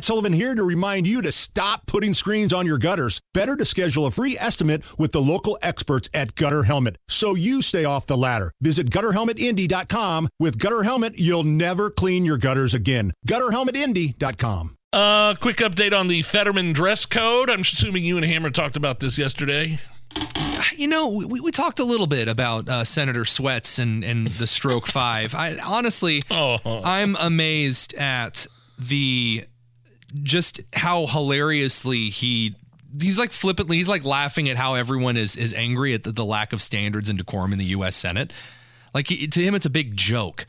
Matt Sullivan here to remind you to stop putting screens on your gutters. Better to schedule a free estimate with the local experts at Gutter Helmet so you stay off the ladder. Visit gutterhelmetindy.com. With Gutter Helmet, you'll never clean your gutters again. Gutterhelmetindy.com. Uh, quick update on the Fetterman dress code. I'm assuming you and Hammer talked about this yesterday. You know, we, we talked a little bit about uh, Senator Sweats and, and the stroke five. I honestly, Oh. I'm amazed at the just how hilariously he he's like flippantly he's like laughing at how everyone is is angry at the, the lack of standards and decorum in the U.S. Senate. Like to him, it's a big joke.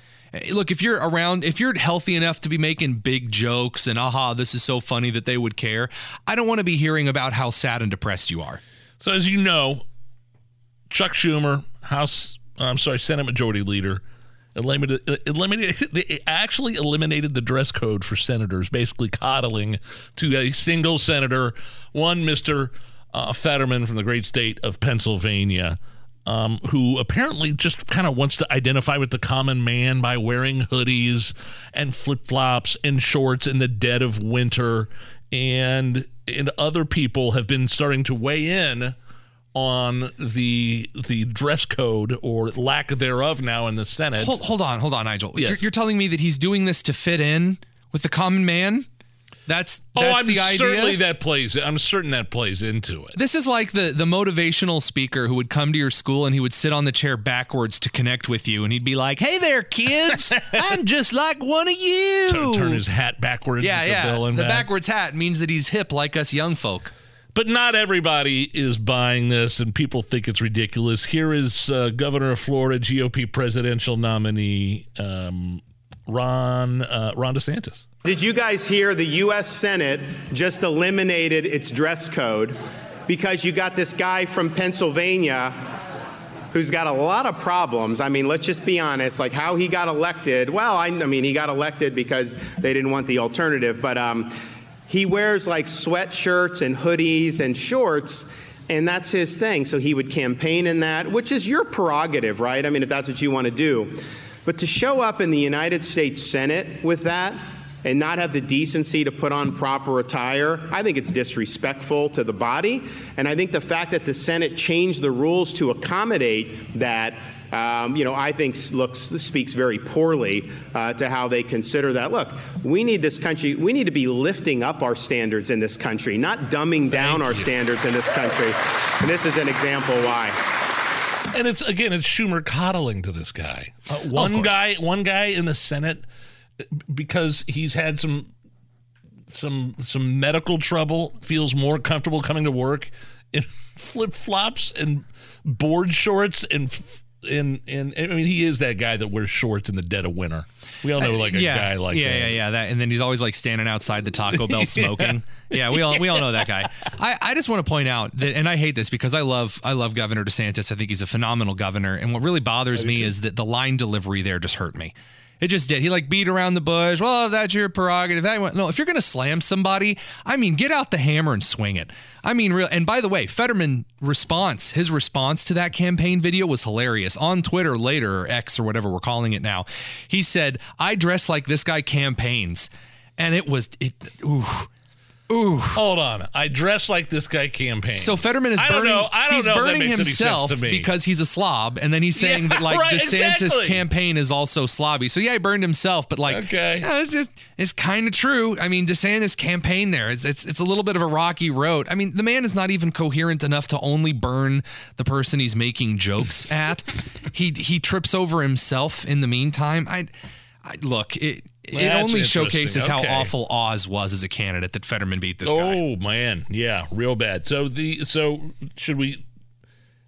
Look, if you're around, if you're healthy enough to be making big jokes and aha, this is so funny that they would care, I don't want to be hearing about how sad and depressed you are. So as you know, Chuck Schumer, House, I'm sorry, Senate Majority Leader, eliminated, eliminated they actually eliminated the dress code for senators, basically coddling to a single senator, one Mr. Uh, Fetterman from the great state of Pennsylvania. Um, who apparently just kind of wants to identify with the common man by wearing hoodies and flip flops and shorts in the dead of winter, and and other people have been starting to weigh in on the the dress code or lack thereof now in the Senate. Hold, hold on, hold on, Nigel. Yes. You're, you're telling me that he's doing this to fit in with the common man? That's oh, that's I'm the idea. certainly that plays. I'm certain that plays into it. This is like the the motivational speaker who would come to your school and he would sit on the chair backwards to connect with you, and he'd be like, "Hey there, kids, I'm just like one of you." Turn, turn his hat backwards. yeah, with the yeah. bill the back. backwards hat means that he's hip like us young folk. But not everybody is buying this, and people think it's ridiculous. Here is uh, Governor of Florida, GOP presidential nominee um, Ron uh, Ron DeSantis. Did you guys hear the U.S. Senate just eliminated its dress code because you got this guy from Pennsylvania who's got a lot of problems? I mean, let's just be honest, like how he got elected. Well, I, I mean, he got elected because they didn't want the alternative, but um, he wears like sweatshirts and hoodies and shorts. And that's his thing. So he would campaign in that, which is your prerogative, right? I mean, if that's what you want to do. But to show up in the United States Senate with that and not have the decency to put on proper attire, I think it's disrespectful to the body. And I think the fact that the Senate changed the rules to accommodate that. Um, you know, I think looks speaks very poorly uh, to how they consider that. Look, we need this country. We need to be lifting up our standards in this country, not dumbing down our standards in this country. And this is an example why. And it's again, it's Schumer coddling to this guy. Uh, one course. guy, one guy in the Senate, because he's had some some some medical trouble, feels more comfortable coming to work in flip flops and board shorts and. f- And, and I mean, he is that guy that wears shorts in the dead of winter. We all know like a yeah, guy like yeah, that. yeah, yeah. That, and then he's always like standing outside the Taco Bell smoking. yeah, we all we all know that guy. I, I just want to point out that, and I hate this because I love I love Governor DeSantis. I think he's a phenomenal governor. And what really bothers me is that the line delivery there just hurt me. It just did. He like beat around the bush. Well, that's your prerogative. That no. If you're gonna slam somebody, I mean, get out the hammer and swing it. I mean, real. And by the way, Fetterman response, his response to that campaign video was hilarious. On Twitter later, or X or whatever we're calling it now, he said, "I dress like this guy campaigns," and it was it. Ooh, ooh. Hold on, I dress like this guy campaign. So Fetterman is I don't burning. know. I don't he's know burning makes any sense himself because he's a slob, and then he's saying Yeah, that like right, DeSantis' exactly. campaign is also slobby. So yeah, he burned himself, but like, Okay. yeah, it's, just- it's kind of true. I mean, DeSantis' campaign there, it's, it's it's a little bit of a rocky road. I mean, the man is not even coherent enough to only burn the person he's making jokes at. he he trips over himself in the meantime. I, I look it. It only showcases how awful Oz was as a candidate that Fetterman beat this guy. Oh man, yeah, real bad. So the so should we?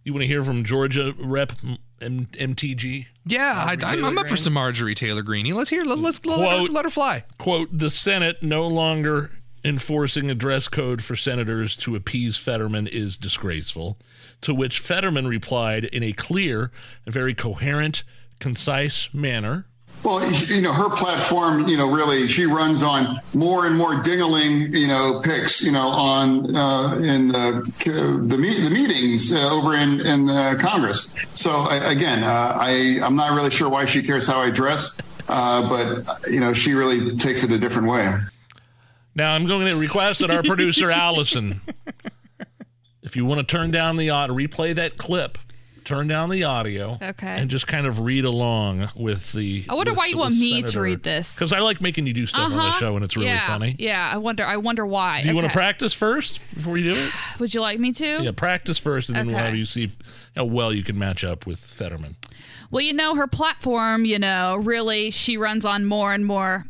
You want to hear from Georgia Rep M- MTG? Yeah, I, I'm, I'm up for some Marjorie Taylor Greene. Let's hear. Let, let's let, her, let her fly. Quote: The Senate no longer enforcing a dress code for senators to appease Fetterman is disgraceful. To which Fetterman replied in a clear very coherent, concise manner. Well, you know, her platform, you know, really, she runs on more and more dingling, you know, picks, you know, on uh, in the the, me- the meetings uh, over in in uh, Congress. So again, uh, I I'm not really sure why she cares how I dress, uh, but you know, she really takes it a different way. Now I'm going to request that our producer Allison, if you want to turn down the audio, replay that clip, turn down the audio, Okay. and just kind of read along with the. I wonder why you want me to read this. Because I like making you do stuff on the Uh-huh. show, and it's really yeah, funny. Yeah, I wonder. I wonder why. Do you want to practice first before you do it? Would you like me to? Yeah, practice first, and then Okay. whenever you see how well you can match up with Fetterman. Well, you know, her platform, you know, really, she runs on more and more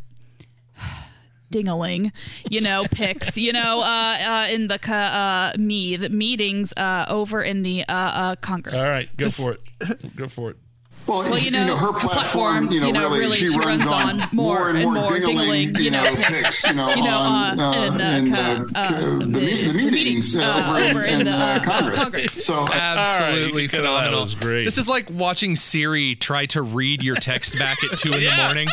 dingaling, you know, picks, you know, uh, uh, in the uh, me the meetings uh, over in the uh, uh, Congress. All right, go for it. Go for it. Well, Well, you know, her platform, you know, really, she, runs, on more and more, dingling, you know, picks, you know, You know, on, uh, uh, in, uh, in co- the, uh, the, the- me- the the meetings meetings, uh, uh, over, over in, in the, uh, uh, Congress. Congress. So Absolutely you could have- that phenomenal. was great. This is like watching Siri try to read your text back at two in the morning.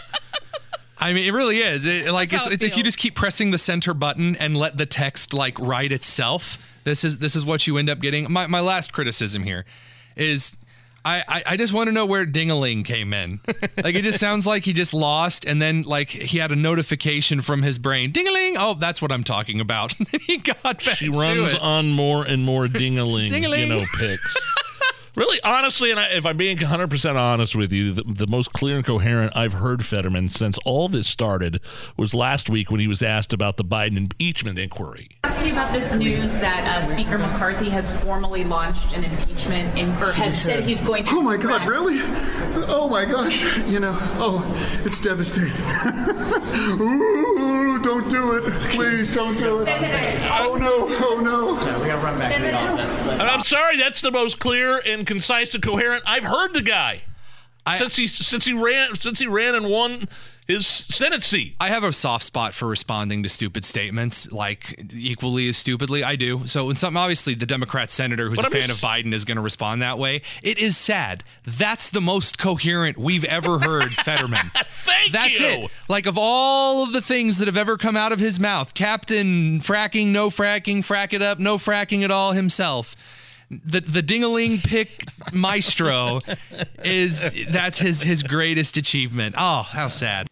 I mean, it really is. It, like That's it's, it it's if you just keep pressing the center button and let the text like write itself. This is this is what you end up getting. My my last criticism here is. I, I, I just want to know where Dingaling came in. Like it just sounds like he just lost, and then like he had a notification from his brain. Dingaling! Oh, that's what I'm talking about. he got back She to runs it. on more and more dingaling, Dingaling. you know, picks. Really, honestly, and I, if I'm being 100% honest with you, the, the most clear and coherent I've heard Fetterman since all this started was last week when he was asked about the Biden impeachment inquiry. Ask you about this news that uh, Speaker McCarthy has formally launched an impeachment in, or has said he's going to. Oh my God, really? Oh my gosh. You know, oh, it's devastating. Ooh, don't do it. Please don't do it. Oh no, oh no. We gotta run back to the office. But And I'm sorry, that's the most clear and concise and coherent I've heard the guy since he since he ran since he ran and won his Senate seat. I have a soft spot for responding to stupid statements, like equally as stupidly. I do. So when something, obviously, the Democrat senator who's But a I'm fan just- of Biden is going to respond that way. It is sad. That's the most coherent we've ever heard Fetterman. Thank That's you. it. Like of all of the things that have ever come out of his mouth, Captain fracking, no fracking, frack it up, no fracking at all himself. The the dingaling pick maestro is that's his his greatest achievement. Oh, how sad.